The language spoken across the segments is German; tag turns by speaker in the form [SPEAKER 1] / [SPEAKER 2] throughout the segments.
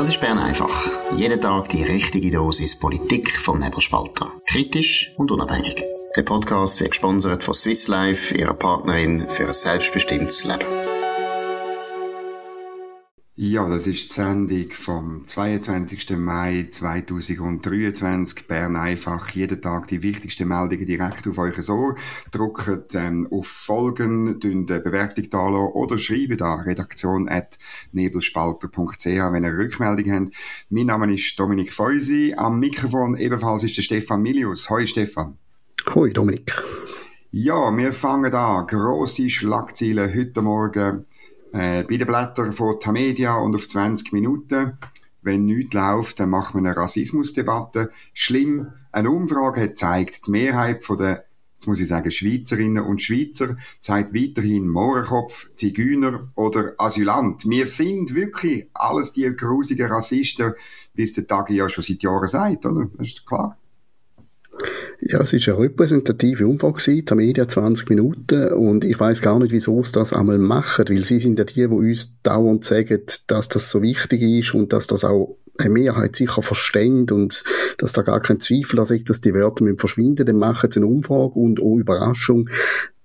[SPEAKER 1] Das ist Bern einfach. Jeden Tag die richtige Dosis Politik vom Nebelspalter. Kritisch und unabhängig. Der Podcast wird gesponsert von Swiss Life, ihrer Partnerin für ein selbstbestimmtes Leben.
[SPEAKER 2] Ja, das ist die Sendung vom 22. Mai 2023. Bern einfach. Jeden Tag die wichtigsten Meldungen direkt auf euch Ohr. Drückt ähm, auf Folgen, eine Bewertung da oder schreibt da redaktion at nebelspalter.ch, wenn ihr Rückmeldung habt. Mein Name ist Dominik Feusi. Am Mikrofon ebenfalls ist der Stefan Milius. Hoi Stefan.
[SPEAKER 3] Hoi Dominik.
[SPEAKER 2] Ja, wir fangen an. Grosse Schlagzeilen heute Morgen äh, bei den Blättern von Tamedia und auf 20 Minuten. Wenn nichts läuft, dann macht man eine Rassismusdebatte. Schlimm, eine Umfrage hat gezeigt, die Mehrheit von der jetzt muss ich sagen, Schweizerinnen und Schweizer, sagt weiterhin Mohrenkopf, Zigeuner oder Asylant. Wir sind wirklich alles die grusigen Rassisten, wie es der Tag ja schon seit Jahren sagt, oder? Das ist klar.
[SPEAKER 3] Ja, es war eine repräsentative Umfrage, die Media 20 Minuten. Und ich weiß gar nicht, wieso sie das einmal machen, weil sie sind ja die, die uns dauernd sagen, dass das so wichtig ist und dass das auch eine Mehrheit sicher versteht und dass da gar kein Zweifel da sagt, dass die Wörter verschwinden, dann machen sie eine Umfrage und oh Überraschung,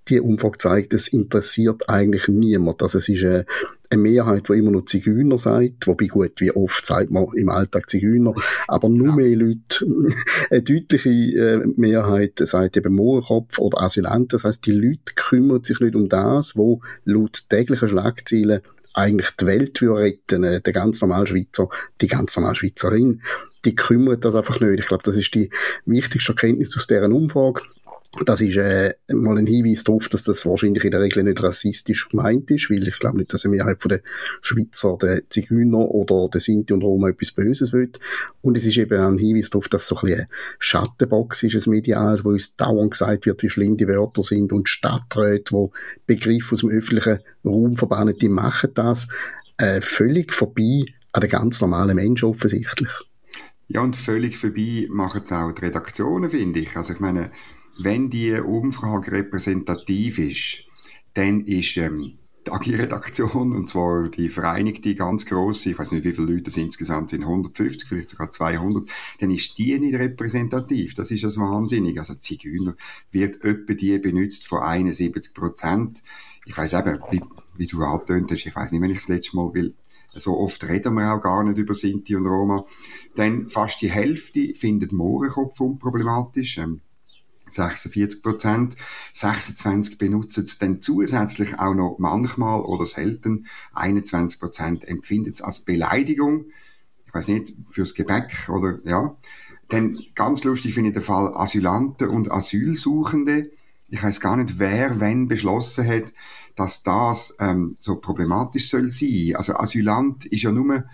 [SPEAKER 3] die Umfrage zeigt, es interessiert eigentlich niemand. Also es ist eine, eine Mehrheit, die immer noch Zigeuner sagt, wobei gut, wie oft sagt man im Alltag Zigeuner, aber nur ja. mehr Leute, eine deutliche äh, Mehrheit sagt eben Mohrenkopf oder Asylanten. Das heißt, die Leute kümmern sich nicht um das, wo laut täglichen Schlagzeilen eigentlich die Welt retten, äh, der ganz normale Schweizer, die ganz normale Schweizerin, die kümmert das einfach nicht. Ich glaube, das ist die wichtigste Erkenntnis aus deren Umfrage. Das ist äh, mal ein Hinweis darauf, dass das wahrscheinlich in der Regel nicht rassistisch gemeint ist, weil ich glaube nicht, dass eine Mehrheit von den Schweizer, der Zigeuner oder der Sinti und Roma etwas Böses will. Und es ist eben auch ein Hinweis darauf, dass so ein bisschen Schattenbox ist, ein Medial, wo uns dauernd gesagt wird, wie schlimm die Wörter sind und Stadträte, wo Begriffe aus dem öffentlichen Raum verbannen, die machen das äh, völlig vorbei an den ganz normalen Menschen offensichtlich.
[SPEAKER 2] Ja, und völlig vorbei machen es auch die Redaktionen, finde ich. Also ich meine, wenn die Umfrage repräsentativ ist, dann ist ähm, die AG-Redaktion, und zwar die Vereinigte, ganz grosse, ich weiß nicht, wie viele Leute es insgesamt sind, 150, vielleicht sogar 200, dann ist die nicht repräsentativ. Das ist das Wahnsinnig. Also Zigeuner wird etwa die benutzt von 71 Prozent. Ich weiß eben, wie, wie du angetönt hast, ich weiß nicht, wenn ich das letzte Mal will, so oft reden wir auch gar nicht über Sinti und Roma. Dann fast die Hälfte findet Mohrenkopf unproblematisch. Ähm, 46 Prozent. 26 benutzen es dann zusätzlich auch noch manchmal oder selten. 21 Prozent empfinden es als Beleidigung. Ich weiß nicht, fürs Gebäck oder, ja. Dann ganz lustig finde ich den Fall Asylanten und Asylsuchende. Ich weiß gar nicht, wer wenn beschlossen hat, dass das ähm, so problematisch soll sein. Also Asylant ist ja nur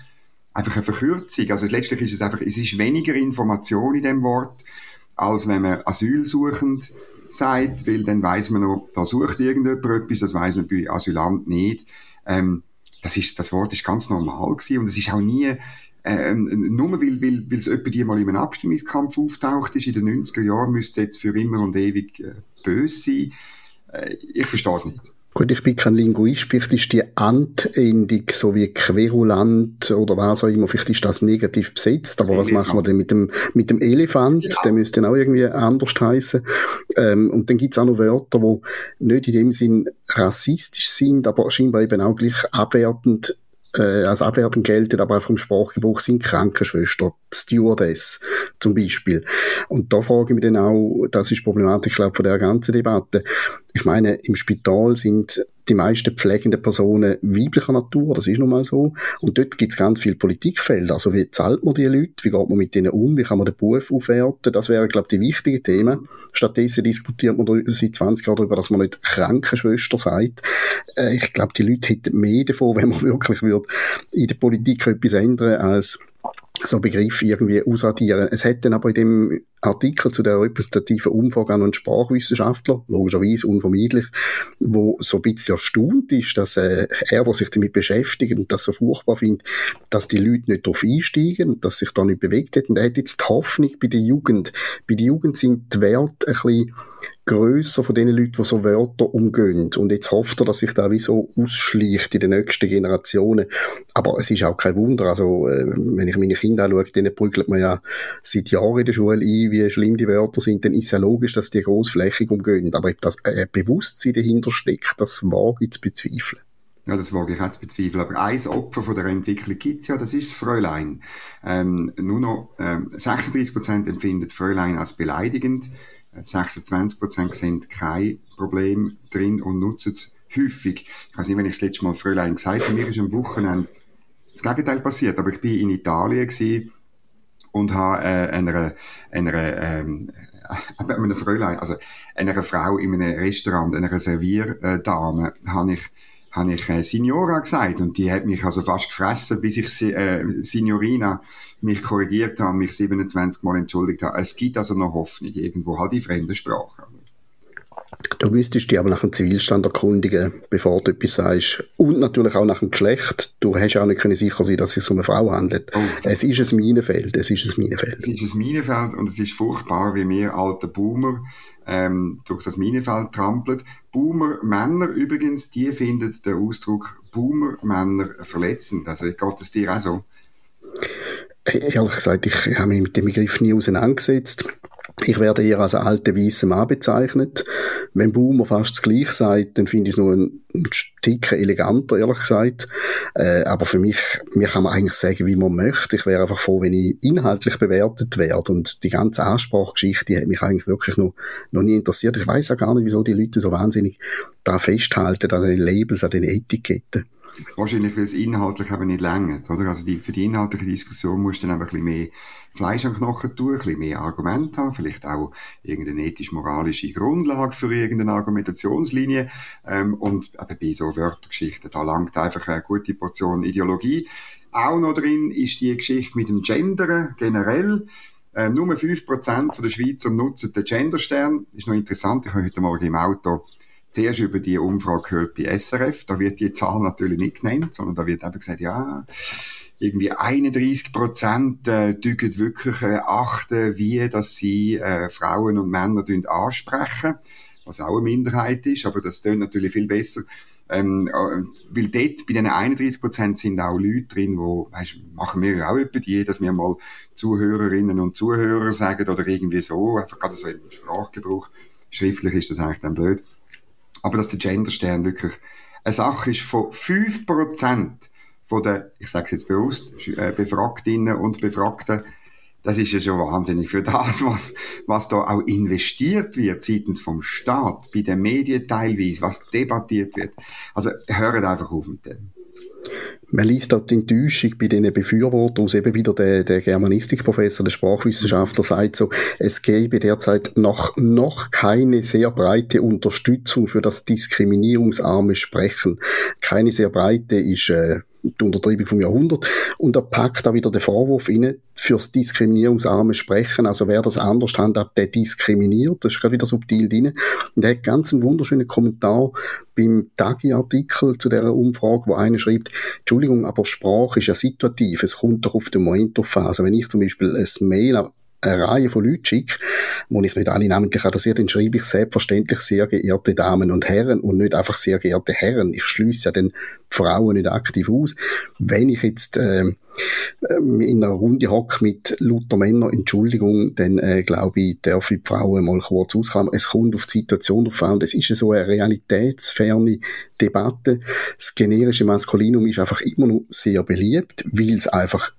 [SPEAKER 2] einfach eine Verkürzung. Also letztlich ist es einfach, es ist weniger Information in dem Wort als wenn man asylsuchend sagt, weil dann weiß man noch, da sucht irgendjemand etwas, das weiß man bei Asylant nicht. Ähm, das ist, das Wort ist ganz normal gewesen und es ist auch nie, ähm, nur weil, weil, weil es die mal in einem Abstimmungskampf auftaucht ist, in den 90er Jahren müsste es jetzt für immer und ewig äh, böse sein. Äh, ich verstehe es nicht.
[SPEAKER 3] Gut, ich bin kein Linguist, vielleicht ist die Ant-Endung so wie querulant oder was auch immer, vielleicht ist das negativ besetzt, aber was machen wir denn mit dem, mit dem Elefant? Ja. Der müsste dann auch irgendwie anders heißen. Ähm, und dann gibt's auch noch Wörter, die nicht in dem Sinn rassistisch sind, aber scheinbar eben auch gleich abwertend äh, als abwertend gelten, aber auch vom Sprachgebrauch sind Krankenschwester, Stewardess zum Beispiel. Und da frage ich mich dann auch, das ist Problematik, glaube von der ganzen Debatte. Ich meine, im Spital sind die meisten pflegenden Personen weiblicher Natur, das ist nun mal so. Und dort gibt es ganz viele Politikfelder. Also wie zahlt man die Leute, wie geht man mit denen um, wie kann man den Beruf aufwerten, das wären, glaube ich, die wichtigen Themen. Stattdessen diskutiert man seit 20 Jahren darüber, dass man nicht Krankenschwester sagt. Äh, ich glaube, die Leute hätten mehr davon, wenn man wirklich würde in der Politik etwas ändern, als so Begriff irgendwie ausradieren. Es hätte dann aber in dem Artikel zu der repräsentativen Umfrage noch einen Sprachwissenschaftler, logischerweise unvermeidlich, wo so ein bisschen erstaunt ist, dass äh, er, der sich damit beschäftigt und das so furchtbar findet, dass die Leute nicht darauf einsteigen und dass sich da nicht bewegt hat. Und er hat jetzt die Hoffnung bei der Jugend. Bei der Jugend sind die Werte ein bisschen grösser von den Leuten, die so Wörter umgehen. Und jetzt hofft er, dass sich da wie so ausschleicht in den nächsten Generationen. Aber es ist auch kein Wunder. Also, äh, wenn ich meine Kinder anschaue, denen prügelt man ja seit Jahren in der Schule ein, wie schlimm die Wörter sind. Dann ist ja logisch, dass die großflächig umgehen. Aber ob das ein Bewusstsein dahinter steckt, das wage ich zu bezweifeln.
[SPEAKER 2] Ja, das wage ich auch zu bezweifeln. Aber ein Opfer von der Entwicklung es ja, das ist das Fräulein. Ähm, nur noch ähm, 36% empfindet Fräulein als beleidigend, 26% sehen kein Problem drin und nutzen es häufig. Ich weiß nicht, wenn ich das letzte Mal Fräulein gesagt habe, mir ist am Wochenende das Gegenteil passiert, aber ich bin in Italien gewesen und habe äh, einer, einer ähm, einer Fräulein, also einer Frau in einem Restaurant, einer Servierdame, habe ich habe ich äh, Signora gesagt und die hat mich also fast gefressen, bis ich äh, Signorina mich korrigiert habe, mich 27 Mal entschuldigt habe. Es gibt also noch Hoffnung irgendwo, halt die fremde Sprache.
[SPEAKER 3] Du müsstest dich aber nach dem Zivilstand erkundigen, bevor du etwas sagst. Und natürlich auch nach dem Geschlecht. Du hast auch nicht sicher sein, dass es um eine Frau handelt. Oh, es ist ein Minenfeld. Es ist ein Minenfeld.
[SPEAKER 2] Es ist ein Minenfeld und es ist furchtbar, wie wir alte Boomer ähm, durch das Minenfeld trampelt. Boomer-Männer übrigens, die finden den Ausdruck Boomer-Männer verletzend. Also geht es dir auch so?
[SPEAKER 3] Ehrlich gesagt, ich habe mich mit dem Begriff nie auseinandergesetzt. Ich werde eher als alter weißer Mann bezeichnet. Wenn Boomer fast das Gleiche sagt, dann finde ich es nur ein, ein Ticken eleganter, ehrlich gesagt. Äh, aber für mich, mir kann man eigentlich sagen, wie man möchte. Ich wäre einfach froh, wenn ich inhaltlich bewertet werde. Und die ganze Ansprachgeschichte hat mich eigentlich wirklich noch, noch nie interessiert. Ich weiß auch gar nicht, wieso die Leute so wahnsinnig da festhalten, an den Labels, an den Etiketten.
[SPEAKER 2] Wahrscheinlich, weil es inhaltlich eben nicht länger, oder? Also die, für die inhaltliche Diskussion musst du dann einfach ein bisschen mehr Fleisch am Knochen tun, ein bisschen mehr Argumente haben, vielleicht auch irgendeine ethisch-moralische Grundlage für irgendeine Argumentationslinie. Ähm, und eben bei so Wörtergeschichten, da langt einfach eine gute Portion Ideologie. Auch noch drin ist die Geschichte mit dem Gendern generell. Äh, nur 5% der Schweizer nutzen den Genderstern. Ist noch interessant, ich habe heute Morgen im Auto zuerst über die Umfrage gehört bei SRF. Da wird die Zahl natürlich nicht genannt, sondern da wird einfach gesagt, ja, irgendwie 31 Prozent äh, wirklich äh, achten, wie dass sie äh, Frauen und Männer ansprechen, was auch eine Minderheit ist, aber das tönt natürlich viel besser. Ähm, äh, weil dort bei diesen 31 Prozent sind auch Leute drin, wo, weißt, machen wir ja auch etwa die, dass wir mal Zuhörerinnen und Zuhörer sagen oder irgendwie so, einfach gerade so im Sprachgebrauch. Schriftlich ist das eigentlich dann blöd. Aber dass der Genderstern wirklich eine Sache ist von 5% von den, ich sage es jetzt bewusst, äh, Befragtinnen und Befragten, das ist ja schon wahnsinnig für das, was, was da auch investiert wird seitens vom Staat, bei den Medien teilweise, was debattiert wird. Also hört einfach auf mit dem
[SPEAKER 3] man liest dort die Enttäuschung bei den Befürwortern aus, eben wieder der, der Germanistikprofessor, der Sprachwissenschaftler sagt so, es gäbe derzeit noch, noch keine sehr breite Unterstützung für das diskriminierungsarme Sprechen. Keine sehr breite ist, äh, die Untertreibung vom Jahrhundert. Und er packt da wieder den Vorwurf rein, fürs diskriminierungsarme Sprechen, also wer das anders handhabt, der diskriminiert. Das ist gerade wieder subtil drin. Und er hat ganz einen wunderschönen Kommentar beim Tagi-Artikel zu der Umfrage, wo einer schreibt, Entschuldigung, aber Sprache ist ja situativ, es kommt doch auf den Moment an. Also wenn ich zum Beispiel ein Mail eine Reihe von Leuten schicke, wo ich nicht alle namentlich adressiere, dann schreibe ich selbstverständlich sehr geehrte Damen und Herren und nicht einfach sehr geehrte Herren. Ich schließe ja den Frauen nicht aktiv aus. Wenn ich jetzt äh, in einer Runde hocke mit lauter Männern, Entschuldigung, dann äh, glaube ich, darf ich die Frauen mal kurz auskramen. Es kommt auf die Situation drauf an es ist so eine realitätsferne Debatte. Das generische Maskulinum ist einfach immer noch sehr beliebt, weil es einfach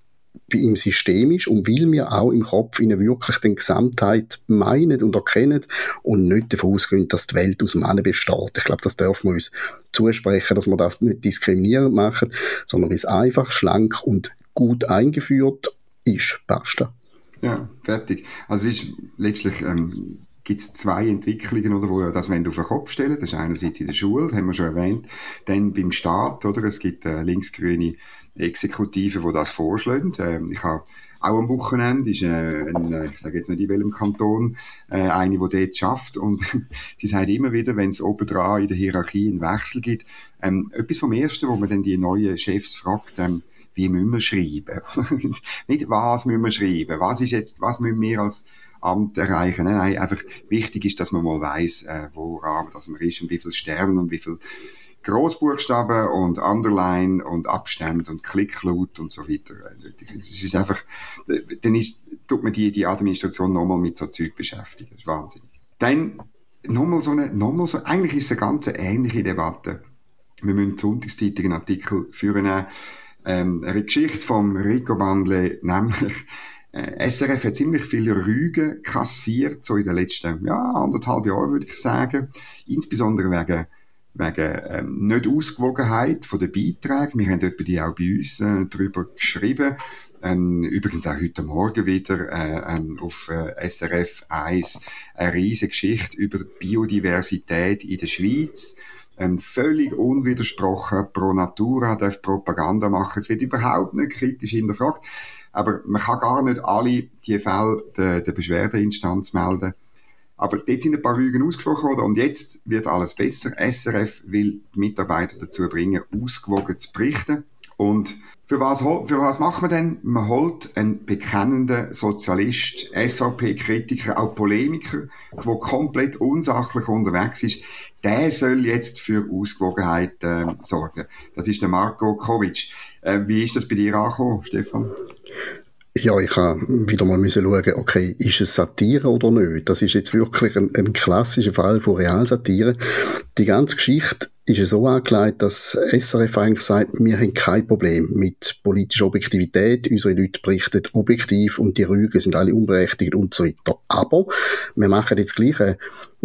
[SPEAKER 3] im System ist und weil wir auch im Kopf ihnen wirklich den Gesamtheit meinen und erkennen und nicht davon ausgehen, dass die Welt aus Männern besteht. Ich glaube, das dürfen wir uns zusprechen, dass wir das nicht diskriminierend machen, sondern es einfach schlank und gut eingeführt ist. Basta.
[SPEAKER 2] Ja, fertig. Also es ist letztlich ähm, gibt es zwei Entwicklungen, oder, wo das wenn du auf den Kopf stellen. Das ist einerseits in der Schule, haben wir schon erwähnt, dann beim Staat, oder? Es gibt äh, linksgrüne Exekutive, die das vorschlagen. Ähm, ich habe auch am Wochenende ist äh, ein, äh, ich sage jetzt nicht in welchem Kanton, äh, eine, die dort schafft und die sagt immer wieder, wenn es oben dran in der Hierarchie einen Wechsel gibt, ähm, etwas vom Ersten, wo man dann die neuen Chefs fragt, ähm, wie müssen wir schreiben? nicht was müssen wir schreiben, was ist jetzt, was müssen wir als Amt erreichen. Nein, nein, einfach wichtig ist, dass man mal weiss, äh, woran dass man ist und wie viele Sterne und wie viel Großbuchstaben und Underline und Abstände und Klicklaut und so weiter. Es ist einfach, dann ist, tut man die, die Administration nochmal mit so Zeug beschäftigen. Das ist wahnsinnig. Dann nochmal so eine, nochmal so, eigentlich ist es eine ganz ähnliche Debatte. Wir müssen Sonntagszeitung einen Artikel führen, ähm, eine Geschichte vom Rico Bandle, nämlich, äh, SRF hat ziemlich viele Rügen kassiert, so in den letzten, ja, anderthalb Jahren, würde ich sagen. Insbesondere wegen wegen ähm, nicht Ausgewogenheit von den Beiträgen. Wir haben etwa die auch bei uns äh, darüber geschrieben. Ähm, übrigens auch heute Morgen wieder äh, ähm, auf äh, SRF 1 eine riesige Geschichte über Biodiversität in der Schweiz. Ähm, völlig unwidersprochen, pro Natura darf Propaganda machen. Es wird überhaupt nicht kritisch hinterfragt. Aber man kann gar nicht alle die Fälle der, der Beschwerdeinstanz melden. Aber dort sind ein paar Rügen ausgesprochen worden und jetzt wird alles besser. SRF will die Mitarbeiter dazu bringen, ausgewogen zu berichten. Und für was, für was macht man denn? Man holt einen bekennenden Sozialist, SVP-Kritiker, auch Polemiker, der komplett unsachlich unterwegs ist. Der soll jetzt für Ausgewogenheit äh, sorgen. Das ist der Marco Kovic. Äh, wie ist das bei dir angekommen, Stefan?
[SPEAKER 3] Ja, ich habe wieder mal müssen schauen, okay, ist es Satire oder nicht? Das ist jetzt wirklich ein, ein klassischer Fall von Realsatire. Die ganze Geschichte ist es so angelegt, dass SRF eigentlich sagt, wir haben kein Problem mit politischer Objektivität, unsere Leute berichten objektiv und die Rügen sind alle unberechtigt und so weiter. Aber wir machen jetzt gleich eine,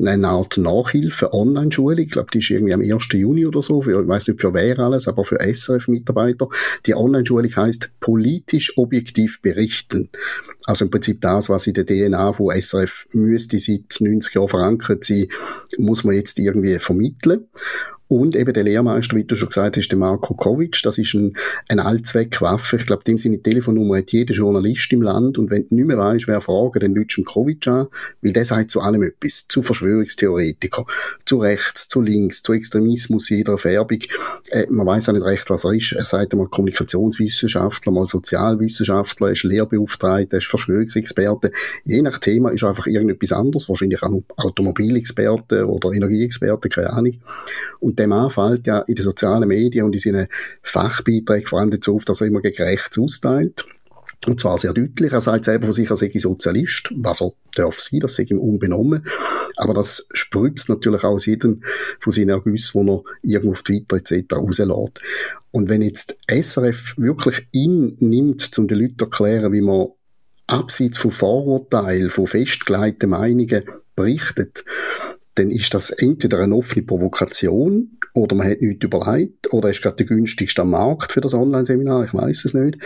[SPEAKER 3] eine Art Nachhilfe, Online-Schulung, ich glaube, die ist irgendwie am 1. Juni oder so, für, ich weiß nicht für wer alles, aber für SRF-Mitarbeiter. Die Online-Schulung heißt politisch objektiv berichten. Also im Prinzip das, was in der DNA von SRF müsste seit 90 Jahren verankert sein, muss man jetzt irgendwie vermitteln. Und eben der Lehrmeister, wie du schon gesagt hast, der Marko Kovic, das ist ein, ein Allzweckwaffe. Ich glaube, dem seine Telefonnummer hat jeder Journalist im Land. Und wenn du nicht mehr weißt, wer fragen, dann lütst du Kovic an, weil der sagt zu allem etwas. Zu Verschwörungstheoretiker, zu rechts, zu links, zu Extremismus jeder Färbung. Äh, man weiß auch nicht recht, was er ist. Er sagt einmal Kommunikationswissenschaftler, mal Sozialwissenschaftler, er ist Lehrbeauftragter, er ist Verschwörungsexperte. Je nach Thema ist einfach irgendetwas anderes. Wahrscheinlich auch Automobilexperte oder Energieexperte, keine Ahnung. Und dem Mann fällt ja in den sozialen Medien und in seinen Fachbeiträgen vor allem dazu auf, dass er immer gegen rechts austeilt. Und zwar sehr deutlich. Er sagt selber von sich, er sei Sozialist, was er darf sein, das sei ihm unbenommen. Aber das spritzt natürlich auch aus jedem von seinen Ergüssen, die er irgendwo auf Twitter etc. rauslässt. Und wenn jetzt SRF wirklich ihn nimmt, um den Leuten zu erklären, wie man abseits von Vorurteilen, von festgelegten Meinungen berichtet, dann ist das entweder eine offene Provokation oder man hat nichts überlegt oder ist gerade der günstigste am Markt für das Online-Seminar, ich weiß es nicht.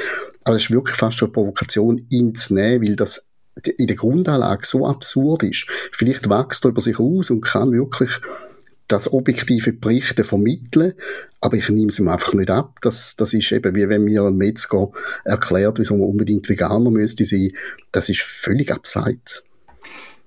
[SPEAKER 3] Aber es ist wirklich fast eine Provokation, zu nehmen, weil das in der Grundanlage so absurd ist. Vielleicht wächst er über sich aus und kann wirklich das objektive Berichten vermitteln, aber ich nehme es ihm einfach nicht ab. Das, das ist eben wie wenn mir ein Metzger erklärt, wieso man unbedingt Veganer müsste sein. Das ist völlig abseits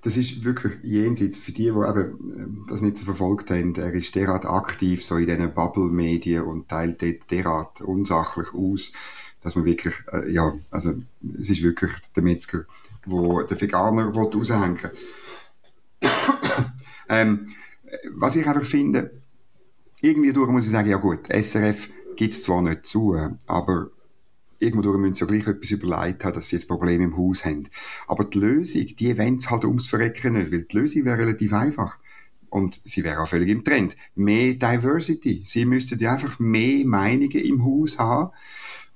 [SPEAKER 2] das ist wirklich jenseits für die, die eben ähm, das nicht so verfolgt haben. Er ist derart aktiv so in diesen Bubble-Medien und teilt dort derart unsachlich aus, dass man wirklich, äh, ja, also es ist wirklich der Metzger, wo der Veganer raushängen ähm, Was ich einfach finde, irgendwie durch muss ich sagen, ja gut, SRF gibt es zwar nicht zu, aber irgendwo müssen sie ja gleich etwas überlegt haben, dass sie jetzt Problem im Haus haben. Aber die Lösung, die wollen es halt ums Verrecken nicht, weil die Lösung wäre relativ einfach. Und sie wäre auch völlig im Trend. Mehr Diversity. Sie müssten ja einfach mehr Meinungen im Haus haben,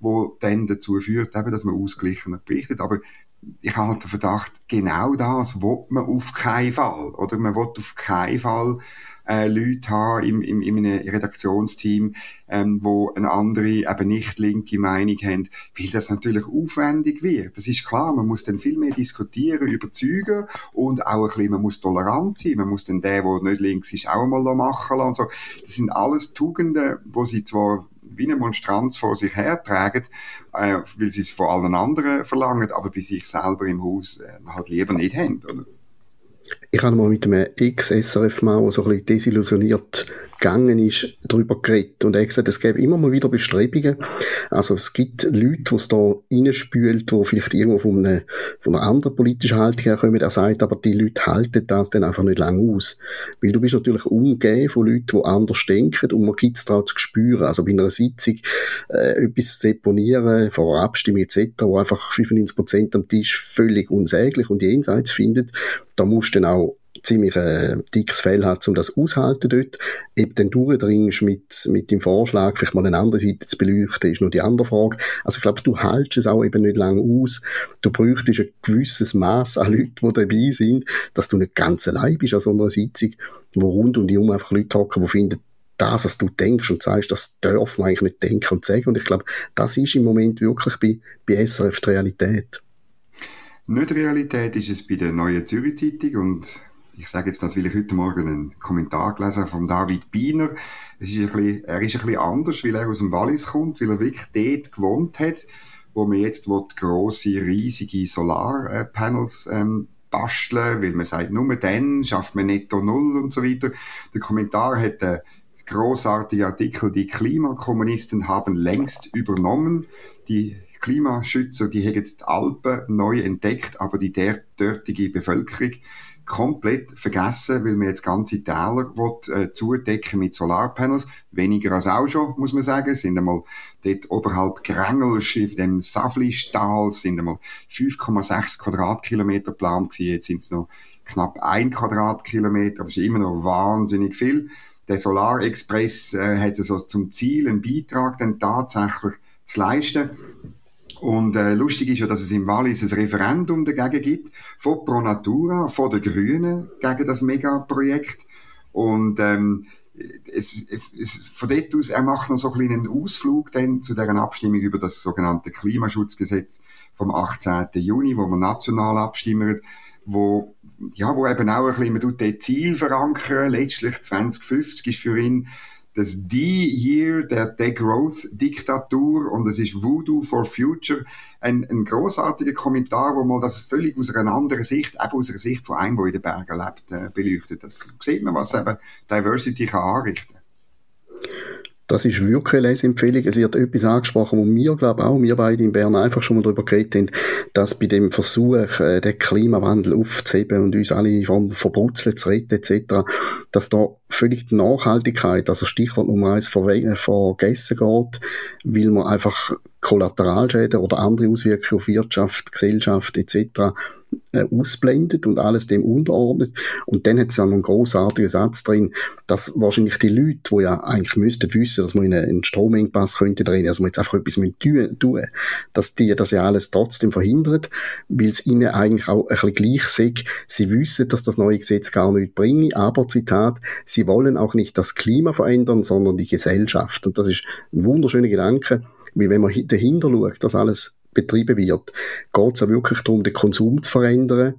[SPEAKER 2] wo dann dazu führt, eben, dass man ausgeglichener berichtet. Aber ich habe halt den Verdacht, genau das will man auf keinen Fall. Oder man will auf keinen Fall äh, Leute haben im, im, in einem Redaktionsteam, ähm, wo eine andere, eben nicht linke Meinung haben, weil das natürlich aufwendig wird. Das ist klar, man muss dann viel mehr diskutieren, überzeugen und auch ein bisschen, man muss tolerant sein, man muss dann den, der nicht links ist, auch mal machen lassen so. Das sind alles Tugenden, wo sie zwar wie eine Monstranz vor sich hertragen, äh, weil sie es von allen anderen verlangen, aber bei sich selber im Haus äh, halt lieber nicht haben, oder?
[SPEAKER 3] Ich habe mal mit einem Ex-SRF-Mann, der so ein bisschen desillusioniert gegangen ist, darüber geredet. Und er hat gesagt, es gäbe immer mal wieder Bestrebungen. Also es gibt Leute, die es da reinspült, die vielleicht irgendwo von einer, von einer anderen politischen Haltung herkommen. Er sagt, aber die Leute halten das dann einfach nicht lange aus. Weil du bist natürlich umgeben von Leuten, die anders denken und man gibt es da zu spüren. Also bei einer Sitzung äh, etwas zu deponieren, vor einer Abstimmung etc., wo einfach 95% am Tisch völlig unsäglich und jenseits findet, da musst du dann auch ziemlich äh, dickes Fell hat, um das auszuhalten dort. Eben dann durchdringst mit, mit dem Vorschlag, vielleicht mal eine andere Seite zu beleuchten, ist nur die andere Frage. Also ich glaube, du hältst es auch eben nicht lange aus. Du bräuchtest ein gewisses Maß an Leuten, die dabei sind, dass du nicht ganz allein bist an so einer Sitzung, wo rund um dich herum einfach Leute hocken, die finden, das, was du denkst und sagst, das darf man eigentlich nicht denken und sagen. Und ich glaube, das ist im Moment wirklich bei, bei SRF die Realität.
[SPEAKER 2] Nicht Realität ist es bei der Neuen Zürich Zeitung und ich sage jetzt das, weil ich heute Morgen einen Kommentar gelesen von David Biener. Es ist ein bisschen, er ist ein bisschen anders, weil er aus dem Wallis kommt, weil er wirklich dort gewohnt hat, wo man jetzt grosse, riesige Solarpanels ähm, basteln weil man sagt, nur dann schafft man netto null und so weiter. Der Kommentar hat einen großartigen Artikel, die Klimakommunisten haben längst übernommen. Die Klimaschützer, die haben die Alpen neu entdeckt, aber die dortige Bevölkerung komplett vergessen, weil man jetzt ganze Täler will, äh, zudecken mit Solarpanels. Weniger als auch schon, muss man sagen. Es sind einmal dort oberhalb Grängelsch, in dem Savli-Stahl, sind einmal 5,6 Quadratkilometer geplant gewesen. Jetzt sind es noch knapp ein Quadratkilometer, es ist immer noch wahnsinnig viel. Der Solarexpress äh, hat also zum Ziel, einen Beitrag dann tatsächlich zu leisten. Und äh, lustig ist ja, dass es im Wallis ein Referendum dagegen gibt, von Pro Natura, von den Grünen, gegen das Megaprojekt. Und ähm, es, es, von dort aus, er macht noch so ein einen Ausflug dann zu deren Abstimmung über das sogenannte Klimaschutzgesetz vom 18. Juni, wo wir national abstimmen, wo, ja, wo eben auch ein bisschen, man tut das Ziel verankern, letztlich 2050 ist für ihn das D-Year der Degrowth-Diktatur und es ist Voodoo for Future. Ein, ein großartiger Kommentar, wo man das völlig aus einer anderen Sicht, eben aus einer Sicht von einem, der in den Bergen lebt, äh, beleuchtet. Das sieht man, was eben Diversity kann anrichten
[SPEAKER 3] das ist wirklich eine Leseempfehlung. Es wird etwas angesprochen, wo wir, glaube auch, wir beide in Bern einfach schon mal darüber geredet haben, dass bei dem Versuch, äh, den Klimawandel aufzuheben und uns alle vom Verbrutzeln zu retten, etc., dass da völlig die Nachhaltigkeit, also Stichwort Nummer eins, vergessen geht, weil man einfach Kollateralschäden oder andere Auswirkungen auf Wirtschaft, Gesellschaft etc äh, ausblendet und alles dem unterordnet. Und dann hat es ja noch einen großartigen Satz drin, dass wahrscheinlich die Leute, die ja eigentlich müssten wissen, dass man in einen Stromengpass könnte drehen, also man jetzt einfach etwas tun, tun dass die das ja alles trotzdem verhindert, weil es ihnen eigentlich auch ein bisschen gleich sagt, sie wissen, dass das neue Gesetz gar nichts bringe, aber Zitat, sie wollen auch nicht das Klima verändern, sondern die Gesellschaft. Und das ist ein wunderschöner Gedanke, wie wenn man dahinter schaut, dass alles betrieben wird, geht es auch wirklich darum, den Konsum zu verändern.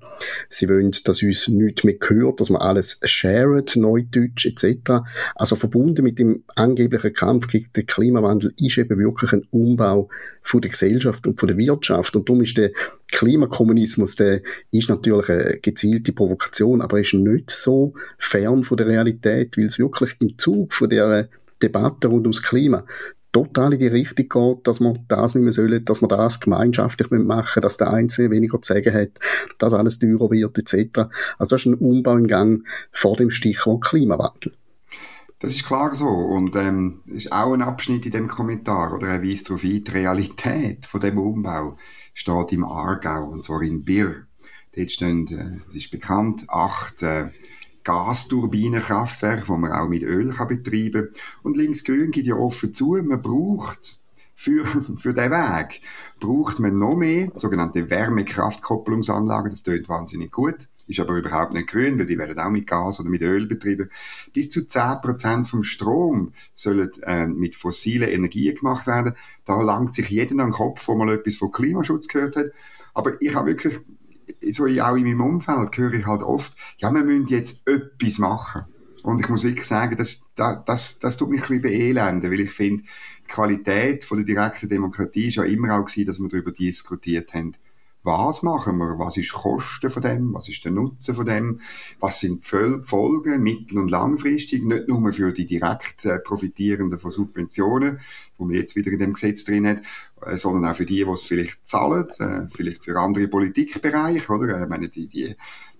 [SPEAKER 3] Sie wollen, dass uns nichts mehr gehört, dass man alles shared, Neudeutsch etc. Also verbunden mit dem angeblichen Kampf gegen den Klimawandel ist eben wirklich ein Umbau von der Gesellschaft und von der Wirtschaft. Und darum ist der Klimakommunismus, der ist natürlich eine gezielte Provokation, aber ist nicht so fern von der Realität, weil es wirklich im Zug von der Debatte rund ums Klima total in die Richtung geht, dass man das nicht mehr sollen, dass man das gemeinschaftlich machen dass der Einzelne weniger zu sagen hat, dass alles teurer wird, etc. Also das ist ein Umbau im Gang vor dem Stichwort Klimawandel.
[SPEAKER 2] Das ist klar so und ähm, ist auch ein Abschnitt in dem Kommentar oder er weist darauf ein, die Realität von dem Umbau steht im Aargau und zwar in Birr. Dort stehen, äh, es ist bekannt, acht äh, Gasturbinenkraftwerk, wo man auch mit Öl kann betreiben kann. Und linksgrün geht ja offen zu, man braucht für, für den Weg, braucht man noch mehr sogenannte Wärmekraftkopplungsanlagen. Das tönt wahnsinnig gut. Ist aber überhaupt nicht grün, weil die werden auch mit Gas oder mit Öl betrieben. Bis zu 10% vom Strom sollen äh, mit fossilen Energien gemacht werden. Da langt sich jeder an den Kopf, wo mal etwas von Klimaschutz gehört hat. Aber ich habe wirklich so auch in meinem Umfeld höre ich halt oft, ja, wir müssen jetzt etwas machen. Und ich muss wirklich sagen, das, das, das, tut mich ein bisschen beelenden, weil ich finde, die Qualität von der direkten Demokratie ist ja immer auch gewesen, dass wir darüber diskutiert haben, was machen wir, was ist die Kosten von dem, was ist der Nutzen von dem, was sind die Folgen mittel- und langfristig, nicht nur für die direkt äh, Profitierenden von Subventionen, wo man jetzt wieder in dem Gesetz drin hat, äh, sondern auch für die, die es vielleicht zahlen, äh, vielleicht für andere Politikbereiche, oder? Ich meine, die, die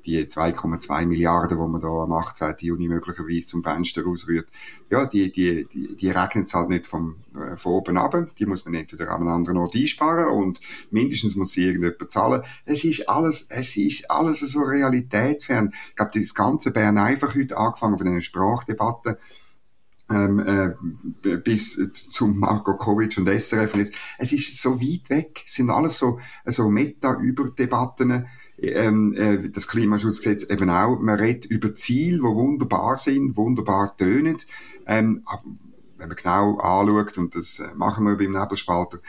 [SPEAKER 2] die 2,2 Milliarden, die man da am 18. Juni möglicherweise zum Fenster ausrührt, ja, die, die, die, die regnen es halt nicht vom, äh, von oben ab. Die muss man entweder an einem anderen Ort einsparen und mindestens muss sie irgendjemand zahlen. Es ist alles, es ist alles so realitätsfern. Ich glaube, das ganze Bern einfach heute angefangen von einer Sprachdebatte, ähm, äh, bis zum Marco Kovic und SRF. Es ist so weit weg. Es sind alles so, so Meta-Überdebatten ähm, äh, das Klimaschutzgesetz eben auch. Man redet über Ziele, die wunderbar sind, wunderbar tönen. Ähm, wenn man genau anschaut, und das äh, machen wir beim Nebelspalter,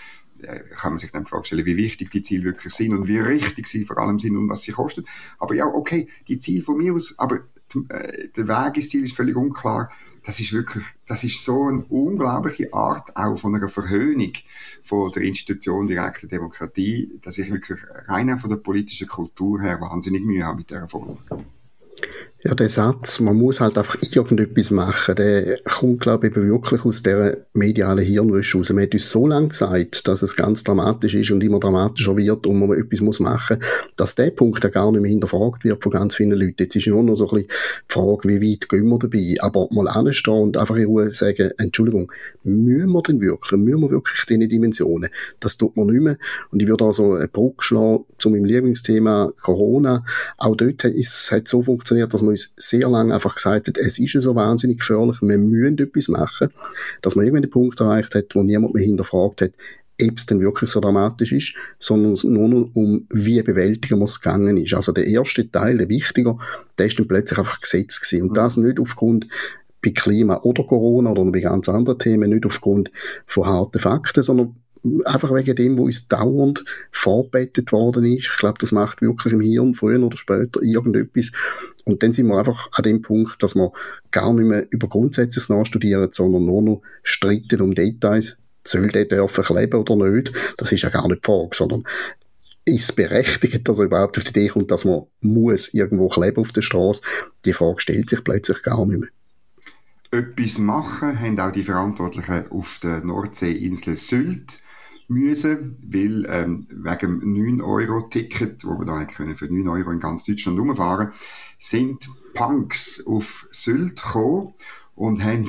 [SPEAKER 2] äh, kann man sich dann vorstellen, wie wichtig die Ziele wirklich sind und wie richtig sie vor allem sind und was sie kosten. Aber ja, okay, die Ziele von mir aus, aber äh, der Weg ins Ziel ist völlig unklar das ist wirklich, das ist so eine unglaubliche Art auch von einer Verhöhnung von der Institution direkter Demokratie, dass ich wirklich rein von der politischen Kultur her wahnsinnig Mühe habe mit der Erfolg.
[SPEAKER 3] Ja, der Satz, man muss halt einfach irgendetwas machen, der kommt, glaube ich, wirklich aus der medialen Hirnwäsche raus. Man hat uns so lange gesagt, dass es ganz dramatisch ist und immer dramatischer wird und man etwas muss machen, dass der Punkt ja gar nicht mehr hinterfragt wird von ganz vielen Leuten. Jetzt ist nur noch so ein bisschen die Frage, wie weit gehen wir dabei? Aber mal anstehen und einfach in Ruhe sagen, Entschuldigung, müssen wir denn wirklich, müssen wir wirklich diese Dimensionen? Das tut man nicht mehr. Und ich würde auch so eine Brücke schlagen zu meinem Lieblingsthema Corona. Auch dort hat es so funktioniert, dass man uns sehr lange einfach gesagt hat, es ist so wahnsinnig gefährlich, wir müssen etwas machen, dass man irgendwann den Punkt erreicht hat, wo niemand mehr hinterfragt hat, ob es denn wirklich so dramatisch ist, sondern nur um, wie bewältigen wir es gegangen ist. Also der erste Teil, der wichtiger, der ist dann plötzlich einfach gesetzt gewesen. Und das nicht aufgrund bei Klima oder Corona oder bei ganz anderen Themen, nicht aufgrund von harten Fakten, sondern einfach wegen dem, wo uns dauernd vorbettet worden ist. Ich glaube, das macht wirklich im Hirn früher oder später irgendetwas. Und dann sind wir einfach an dem Punkt, dass wir gar nicht mehr über Grundsätzliches nachstudieren, sondern nur noch streiten um Details. Soll der dürfen kleben oder nicht? Das ist ja gar nicht die Frage, sondern ist es berechtigt, dass er überhaupt auf die Idee kommt, dass man muss irgendwo kleben auf der Straße? Die Frage stellt sich plötzlich gar nicht mehr.
[SPEAKER 2] Etwas machen haben auch die Verantwortlichen auf der Nordseeinsel Sylt müssen, weil ähm, wegen dem 9-Euro-Ticket, wo wir da können für 9 Euro in ganz Deutschland rumfahren, sind Punks auf Sylt gekommen und haben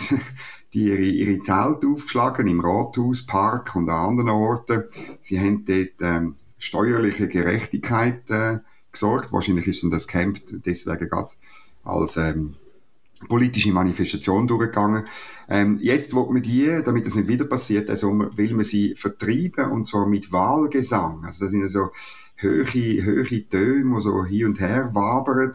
[SPEAKER 2] die ihre, ihre Zelte aufgeschlagen im Rathaus, Park und an anderen Orten. Sie haben dort ähm, steuerliche Gerechtigkeit äh, gesorgt. Wahrscheinlich ist dann das Camp deswegen gerade als ähm, politische Manifestation durchgegangen. Ähm, jetzt will man die, damit das nicht wieder passiert, also will man sie vertreiben und zwar mit Wahlgesang. Also das sind so hohe, hohe Töne, die so hin und her wabern.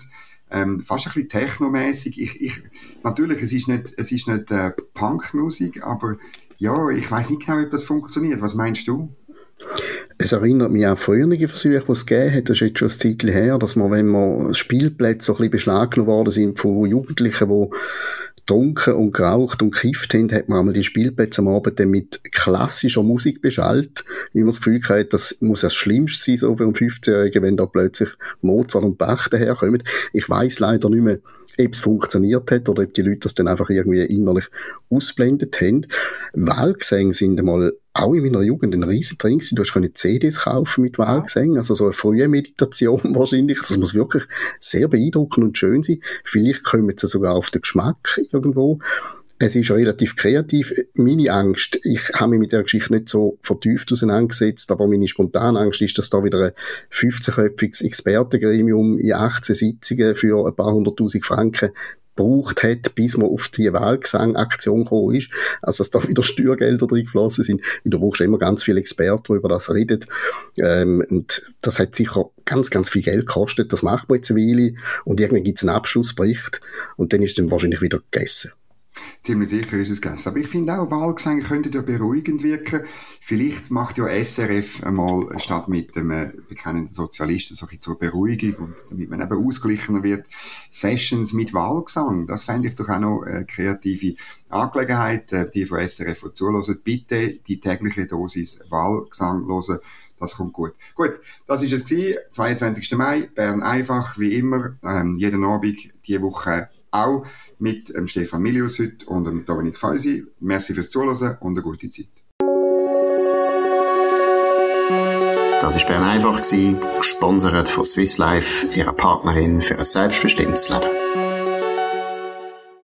[SPEAKER 2] Ähm, fast ein bisschen technomäßig. Ich, ich, natürlich, es ist nicht, es ist nicht äh, Punkmusik, aber ja, ich weiß nicht genau, ob das funktioniert. Was meinst du?
[SPEAKER 3] Es erinnert mich an frühere Versuche, die es gegeben hat. Das ist jetzt schon ein Zeit her, dass man, wenn man Spielplätze so ein bisschen beschlagnahmt worden sind von Jugendlichen, die getrunken und geraucht und gekifft haben, hat man einmal die Spielplätze am Abend dann mit klassischer Musik beschallt. Wie man das Gefühl hat, das muss das Schlimmste sein, so für einen 15-Jährigen, wenn da plötzlich Mozart und Bach daherkommen. Ich weiß leider nicht mehr, ob es funktioniert hat oder ob die Leute das dann einfach irgendwie innerlich ausblendet haben. Wahlgesänge sind einmal auch in meiner Jugend ein riesen Trink Du hast CDs kaufen mit Wahlgesängen, also so eine frühe Meditation wahrscheinlich. Das muss wirklich sehr beeindruckend und schön sein. Vielleicht kommen sie sogar auf den Geschmack irgendwo. Es ist relativ kreativ. Meine Angst, ich habe mich mit der Geschichte nicht so vertieft auseinandergesetzt, aber meine spontane Angst ist, dass da wieder ein 15-köpfiges Expertengremium in 18 Sitzungen für ein paar hunderttausend Franken gebraucht hat, bis man auf die Wahlgesang-Aktion gekommen ist. Also, dass da wieder Steuergelder drin geflossen sind. Und du brauchst immer ganz viele Experten, die über das reden. Ähm, und das hat sicher ganz, ganz viel Geld gekostet. Das macht man jetzt eine Weile. Und irgendwann gibt es einen Abschlussbericht. Und dann ist es dann wahrscheinlich wieder gegessen.
[SPEAKER 2] Ziemlich sicher ist es gegessen. Aber ich finde auch, Wahlgesänge könnten ja beruhigend wirken. Vielleicht macht ja SRF einmal statt mit dem äh, bekannten Sozialisten so ein zur Beruhigung und damit man eben ausgeglichener wird, Sessions mit Wahlgesang. Das fände ich doch auch noch eine kreative Angelegenheit. Äh, die von SRF, die zuhören, bitte die tägliche Dosis Wahlgesang hören. Das kommt gut. Gut, das ist es gewesen. 22. Mai, Bern einfach, wie immer, ähm, jeden Abend, diese Woche auch mit ähm, Stefan Milius heute und ähm, Dominik Feusi. Merci fürs Zuhören und eine gute Zeit.
[SPEAKER 1] Das war Bern einfach, gesponsert von Swiss Life, ihrer Partnerin für ein selbstbestimmtes Leben.